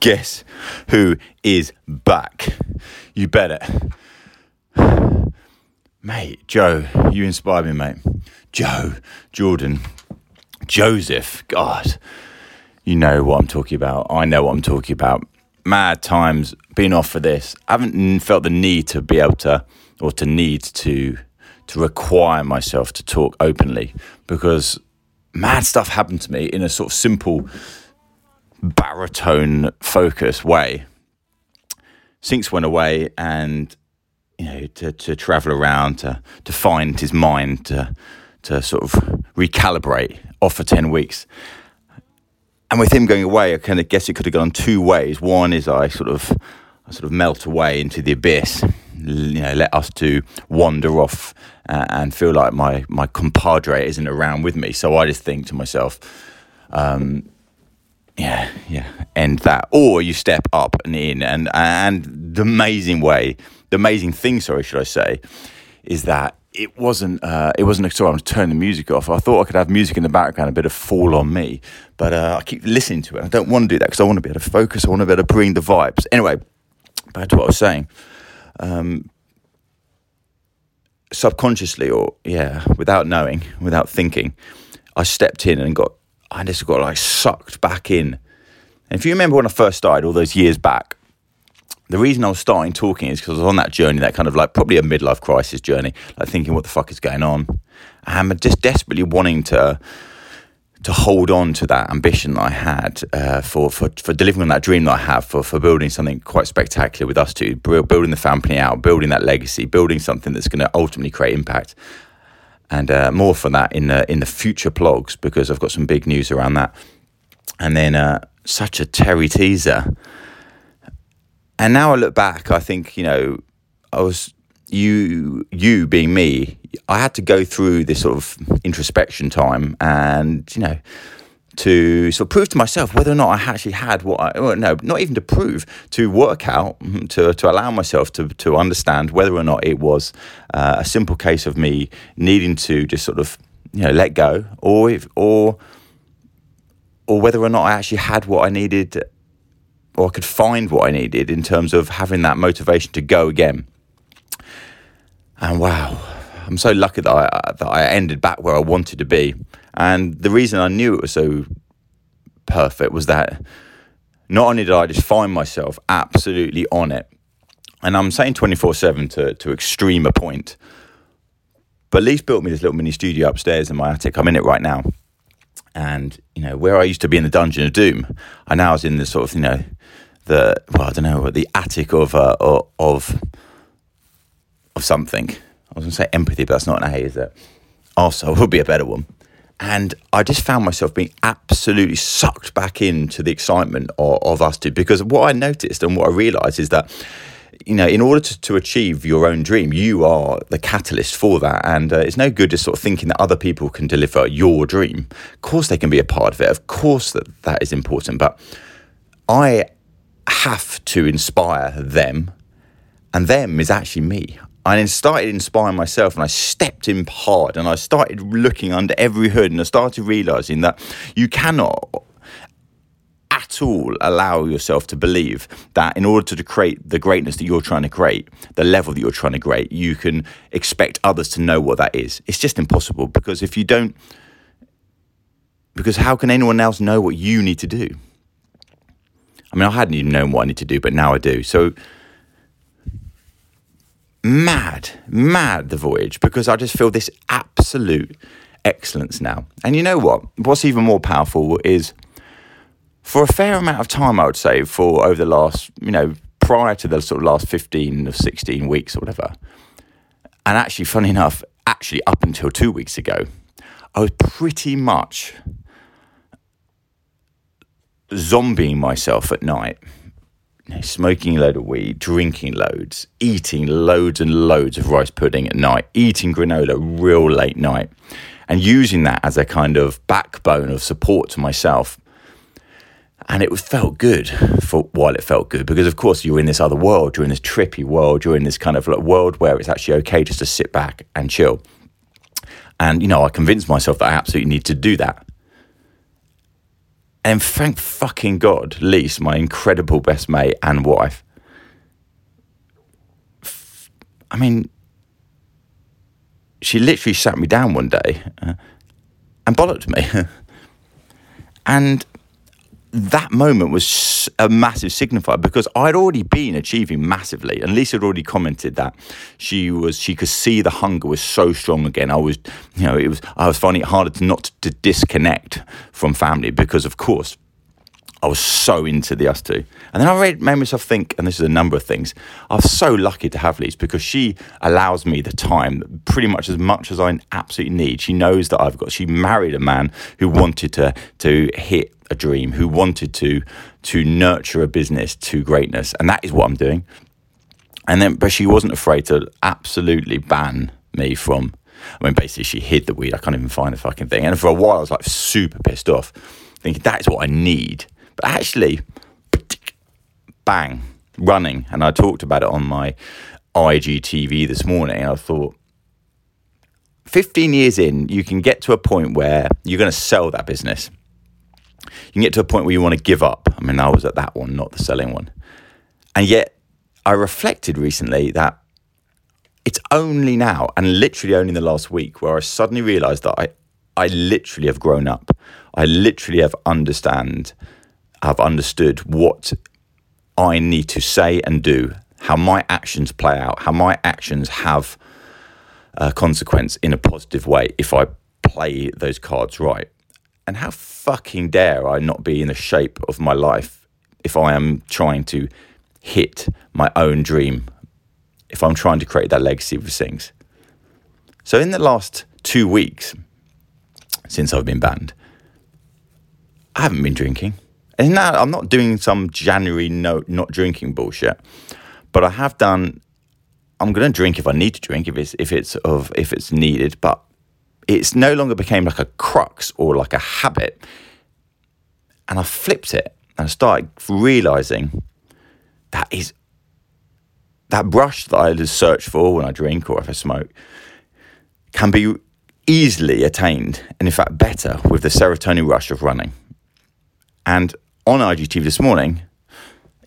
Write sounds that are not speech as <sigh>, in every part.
guess who is back? You bet it. Mate, Joe, you inspire me, mate. Joe, Jordan, Joseph, God, you know what I'm talking about. I know what I'm talking about. Mad times, been off for this. I haven't felt the need to be able to, or to need to, to require myself to talk openly because mad stuff happened to me in a sort of simple baritone focus way. Sinx went away and you know to, to travel around to to find his mind to to sort of recalibrate off for 10 weeks. And with him going away I kind of guess it could have gone two ways. One is I sort of I sort of melt away into the abyss you know let us to wander off uh, and feel like my my compadre isn't around with me. So I just think to myself um, yeah, yeah, end that, or you step up and in, and and the amazing way, the amazing thing, sorry, should I say, is that it wasn't uh, it wasn't sorry, I'm turning the music off. I thought I could have music in the background, a bit of fall on me, but uh, I keep listening to it. I don't want to do that because I want to be able to focus. I want to be able to bring the vibes. Anyway, back to what I was saying. Um, subconsciously, or yeah, without knowing, without thinking, I stepped in and got I just got like sucked back in. And if you remember when I first started all those years back, the reason I was starting talking is because I was on that journey, that kind of like probably a midlife crisis journey, like thinking, what the fuck is going on? And just desperately wanting to to hold on to that ambition that I had uh, for, for for delivering on that dream that I have for for building something quite spectacular with ustwo, building the family out, building that legacy, building something that's going to ultimately create impact and uh, more for that in the in the future blogs because I've got some big news around that. And then uh, such a Terry teaser. And now I look back, I think you know I was you you being me. I had to go through this sort of introspection time, and you know to sort of prove to myself whether or not I actually had what I well, no, not even to prove, to work out, mm-hmm, to to allow myself to to understand whether or not it was uh, a simple case of me needing to just sort of you know let go, or if or or whether or not I actually had what I needed, or I could find what I needed in terms of having that motivation to go again. And wow, I'm so lucky that I that I ended back where I wanted to be. And the reason I knew it was so perfect was that not only did I just find myself absolutely on it, and I'm saying 24 7 to, to extreme a point, but Leaf built me this little mini studio upstairs in my attic. I'm in it right now. And, you know, where I used to be in the Dungeon of Doom, I now was in the sort of, you know, the, well, I don't know, the attic of, uh, of, of something. I was going to say empathy, but that's not an A, is it? Also, would be a better one. And I just found myself being absolutely sucked back into the excitement of, of ustwo because what I noticed and what I realized is that you know, in order to, to achieve your own dream, you are the catalyst for that. And uh, it's no good just sort of thinking that other people can deliver your dream. Of course, they can be a part of it. Of course, that that is important. But I have to inspire them, and them is actually me. I then started inspiring myself and I stepped in hard and I started looking under every hood and I started realizing that you cannot at all allow yourself to believe that in order to create the greatness that you're trying to create, the level that you're trying to create, you can expect others to know what that is. It's just impossible because if you don't, because how can anyone else know what you need to do? I mean, I hadn't even known what I need to do, but now I do. So, mad, mad the voyage because I just feel this absolute excellence now. And you know what? What's even more powerful is for a fair amount of time, I would say, for over the last, you know, prior to the sort of last 15 or 16 weeks or whatever. And actually, funny enough, actually up until two weeks ago, I was pretty much zombieing myself at night know, smoking a load of weed, drinking loads, eating loads and loads of rice pudding at night, eating granola real late night, and using that as a kind of backbone of support to myself. And it felt good for while it felt good because, of course, you're in this other world, you're in this trippy world, you're in this kind of like world where it's actually okay just to sit back and chill. And, you know, I convinced myself that I absolutely need to do that And thank fucking God, Lise, my incredible best mate and wife. I mean, she literally sat me down one day uh, and bollocked me. <laughs> and that moment was a massive signifier because I'd already been achieving massively, and Lisa had already commented that she was she could see the hunger was so strong again. I was, you know, it was I was finding it harder to not to disconnect from family because, of course, I was so into the ustwo. And then I read, made myself think, and this is a number of things. I was so lucky to have Lise because she allows me the time pretty much as much as I absolutely need. She knows that I've got. She married a man who wanted to to hit a dream, who wanted to to nurture a business to greatness, and that is what I'm doing. And then, but she wasn't afraid to absolutely ban me from. I mean, basically, she hid the weed. I can't even find the fucking thing. And for a while, I was like super pissed off, thinking that is what I need. But actually, bang, running. And I talked about it on my IGTV this morning. I thought, 15 years in, you can get to a point where you're going to sell that business. You can get to a point where you want to give up. I mean, I was at that one, not the selling one. And yet, I reflected recently that it's only now, and literally only in the last week, where I suddenly realized that I, I literally have grown up. I literally have understand have understood what I need to say and do, how my actions play out, how my actions have a consequence in a positive way if I play those cards right. And how fucking dare I not be in the shape of my life if I am trying to hit my own dream, if I'm trying to create that legacy with things. So, in the last two weeks since I've been banned, I haven't been drinking. And now I'm not doing some January no not drinking bullshit, but I have done. I'm going to drink if I need to drink if it's if it's of if it's needed, but it's no longer became like a crux or like a habit. And I flipped it and I started realizing that is that rush that I just search for when I drink or if I smoke can be easily attained and in fact better with the serotonin rush of running. And on IGTV this morning,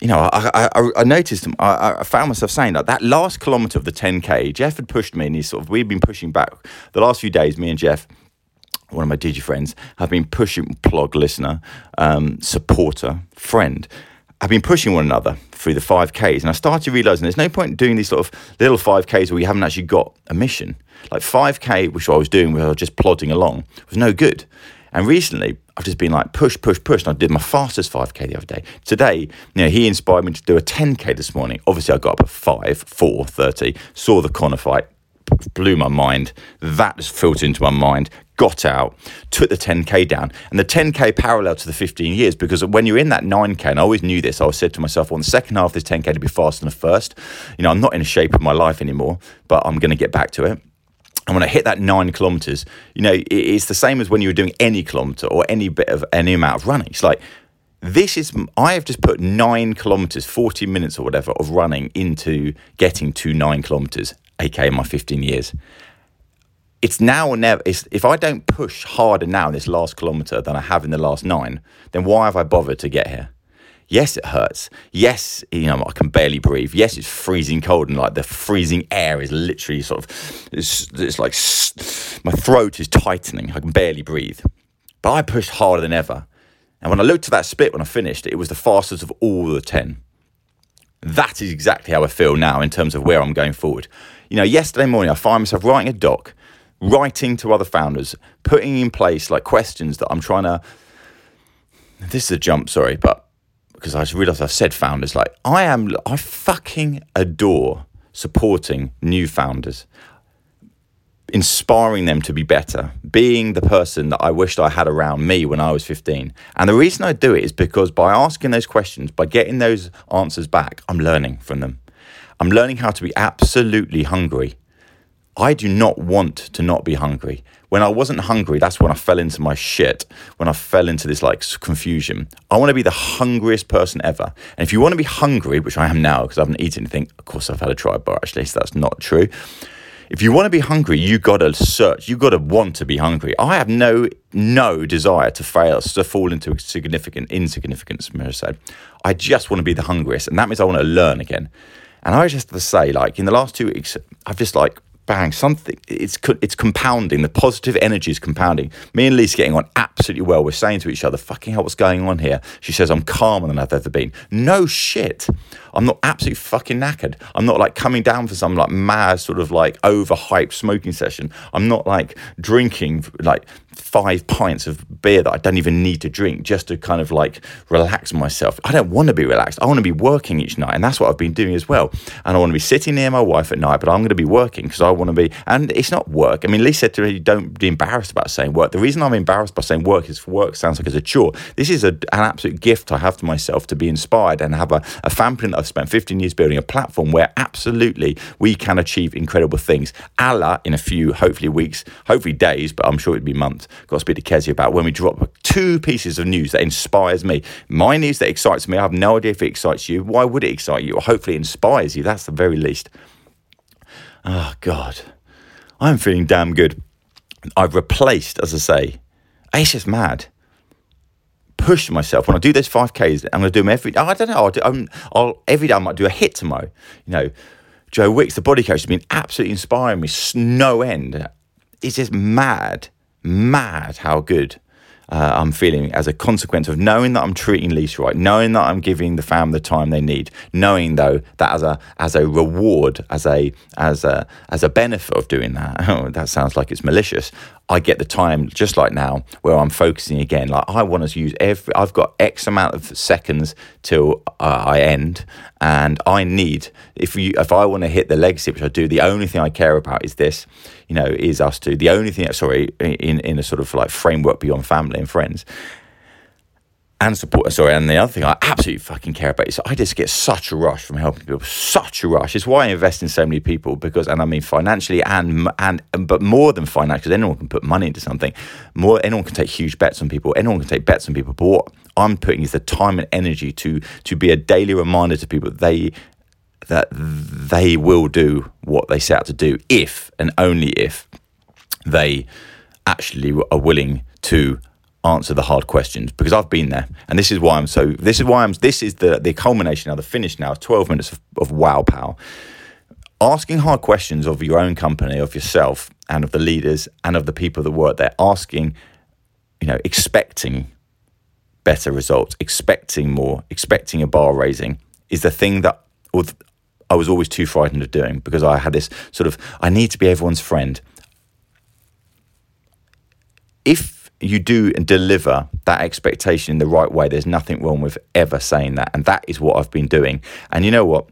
you know, I, I, I noticed, I, I, found myself saying that that last kilometre of the 10K, Jeff had pushed me and he sort of, we've been pushing back. The last few days, me and Jeff, one of my Digi friends, have been pushing, plug listener, um, supporter, friend, have been pushing one another through the 5Ks. And I started realising there's no point doing these sort of little 5Ks where you haven't actually got a mission. Like 5K, which I was doing where I was just plodding along, was no good. And recently, I've just been like push, push, push. And I did my fastest 5K the other day. Today, you know, he inspired me to do a 10K this morning. Obviously, I got up at 5, 4, 30, saw the Conor fight, blew my mind. That just filtered into my mind. Got out, took the 10k down, and the 10k parallel to the 15 years because when you're in that 9k, and I always knew this, I always said to myself, well, the second half of this 10k to be faster than the first. You know, I'm not in a shape of my life anymore, but I'm going to get back to it. And when I hit that nine kilometers, you know, it's the same as when you were doing any kilometer or any bit of any amount of running. It's like, this is, I have just put nine kilometers, 40 minutes or whatever of running into getting to nine kilometers, aka my 15 years. It's now or never. It's, if I don't push harder now in this last kilometer than I have in the last nine, then why have I bothered to get here? Yes, it hurts. Yes, you know, I can barely breathe. Yes, it's freezing cold and like the freezing air is literally sort of, it's, it's like my throat is tightening. I can barely breathe. But I pushed harder than ever. And when I looked at that split when I finished, it was the fastest of all the 10. That is exactly how I feel now in terms of where I'm going forward. You know, yesterday morning I find myself writing a doc, writing to other founders, putting in place like questions that I'm trying to. This is a jump, sorry, but because I realised I've said founders. Like I am, I fucking adore supporting new founders, inspiring them to be better, being the person that I wished I had around me when I was 15. And the reason I do it is because by asking those questions, by getting those answers back, I'm learning from them. I'm learning how to be absolutely hungry. I do not want to not be hungry when I wasn't hungry, that's when I fell into my shit, when I fell into this like confusion. I want to be the hungriest person ever. And if you want to be hungry, which I am now because I haven't eaten anything, of course I've had a try bar actually, so that's not true. if you want to be hungry, you got to search. You got to want to be hungry. I have no no desire to fail, to fall into significant insignificance. Mira said, I just want to be the hungriest, and that means I want to learn again. And I just have to say, like in the last two weeks, I've just like bang, something it's it's compounding. The positive energy is compounding. Me and Lisa getting on absolutely well. We're saying to each other, "Fucking hell, what's going on here?" She says, "I'm calmer than I've ever been." No shit. I'm not absolutely fucking knackered. I'm not like coming down for some like mad sort of like overhyped smoking session. I'm not like drinking like five pints of beer that I don't even need to drink just to kind of like relax myself. I don't want to be relaxed. I want to be working each night, and that's what I've been doing as well. And I want to be sitting near my wife at night, but I'm going to be working because I want to be. And it's not work. I mean, Lee said to me, "Don't be embarrassed about saying work." The reason I'm embarrassed by saying work is for work sounds like it's a chore. This is a, an absolute gift I have to myself to be inspired and have a, a print that I've spent 15 years building a platform where absolutely we can achieve incredible things. Allah in a few, hopefully weeks, hopefully days, but I'm sure it'd be months. Got to speak to Kezia about when we drop two pieces of news that inspires me. My news that excites me, I have no idea if it excites you. Why would it excite you? Or hopefully inspires you. That's the very least. Oh, God. I'm feeling damn good. I've replaced, as I say, it's just mad. Push myself when I do those five Ks. I'm going to do them every. I don't know. I'll, do, I'm, I'll every day I might do a hit tomorrow. You know, Joe Wicks, the body coach, has been absolutely inspiring me. No end. It's just mad, mad how good uh, I'm feeling as a consequence of knowing that I'm treating Lisa right, knowing that I'm giving the fam the time they need, knowing though that as a as a reward, as a as a as a benefit of doing that, <laughs> oh, that sounds like it's malicious. I get the time just like now where I'm focusing again. Like I want to use every. I've got X amount of seconds till uh, I end, and I need if you if I want to hit the legacy, which I do. The only thing I care about is this. You know, is ustwo. The only thing. Sorry, in in a sort of like framework beyond family and friends and support. Sorry, and the other thing I absolutely fucking care about is I just get such a rush from helping people, such a rush. It's why I invest in so many people because, and I mean financially and and but more than financially, because anyone can put money into something. More, anyone can take huge bets on people. Anyone can take bets on people. But what I'm putting is the time and energy to to be a daily reminder to people that they that they will do what they set out to do if and only if they actually are willing to answer the hard questions because I've been there, and this is why I'm so. This is why I'm. This is the the culmination now, the finish now. Twelve minutes of, of wow pow. Asking hard questions of your own company, of yourself, and of the leaders, and of the people that work there. Asking, you know, expecting better results, expecting more, expecting a bar raising is the thing that I was always too frightened of doing because I had this sort of I need to be everyone's friend. If you do and deliver that expectation in the right way, there's nothing wrong with ever saying that. And that is what I've been doing. And you know what?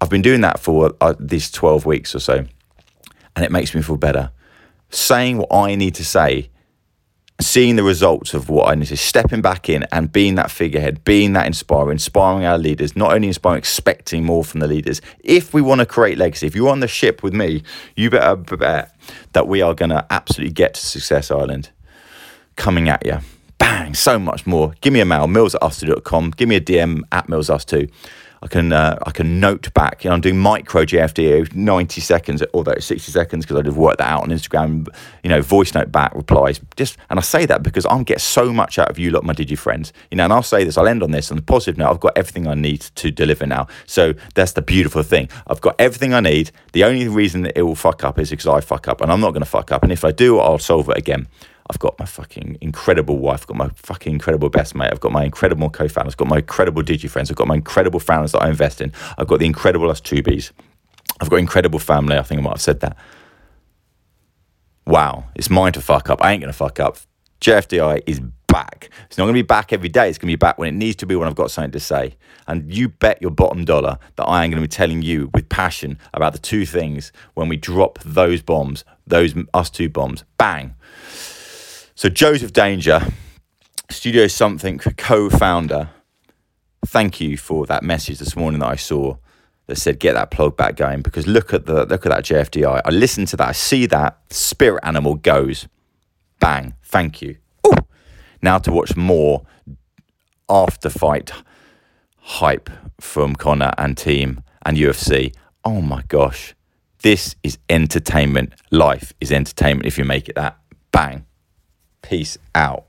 I've been doing that for uh, these 12 weeks or so, and it makes me feel better. Saying what I need to say, seeing the results of what I need to, stepping back in and being that figurehead, being that inspirer, inspiring our leaders, not only inspiring, expecting more from the leaders. If we want to create legacy, if you're on the ship with me, you better bet that we are going to absolutely get to Success Island coming at you. Bang, so much more. Give me a mail, mills at ustwo.com. Give me a DM at mills ustwo. I can uh, I can note back. You know, I'm doing micro JFD, 90 seconds, although it's 60 seconds because I've worked that out on Instagram. You know, voice note back replies. Just and I say that because I'm getting so much out of you, lot, my digi friends. You know, and I'll say this. I'll end on this on the positive note. I've got everything I need to deliver now. So that's the beautiful thing. I've got everything I need. The only reason that it will fuck up is because I fuck up, and I'm not going to fuck up. And if I do, I'll solve it again. I've got my fucking incredible wife, I've got my fucking incredible best mate, I've got my incredible co-founders, I've got my incredible digi friends, I've got my incredible founders that I invest in, I've got the incredible us tubies, I've got incredible family. I think I might have said that. Wow, it's mine to fuck up. I ain't gonna fuck up. JFDI is back. It's not to be back every day. It's to be back when it needs to be when I've got something to say. And you bet your bottom dollar that I am to be telling you with passion about the two things when we drop those bombs, those ustwo bombs. Bang. So, Joseph Danger, Studio Something co founder, thank you for that message this morning that I saw that said get that plug back going because look at the look at that JFDI. I listen to that, I see that spirit animal goes bang. Thank you. Ooh. Now to watch more after fight hype from Conor and team and UFC. Oh my gosh, This is entertainment. Life is entertainment if you make it that. Bang. Peace out.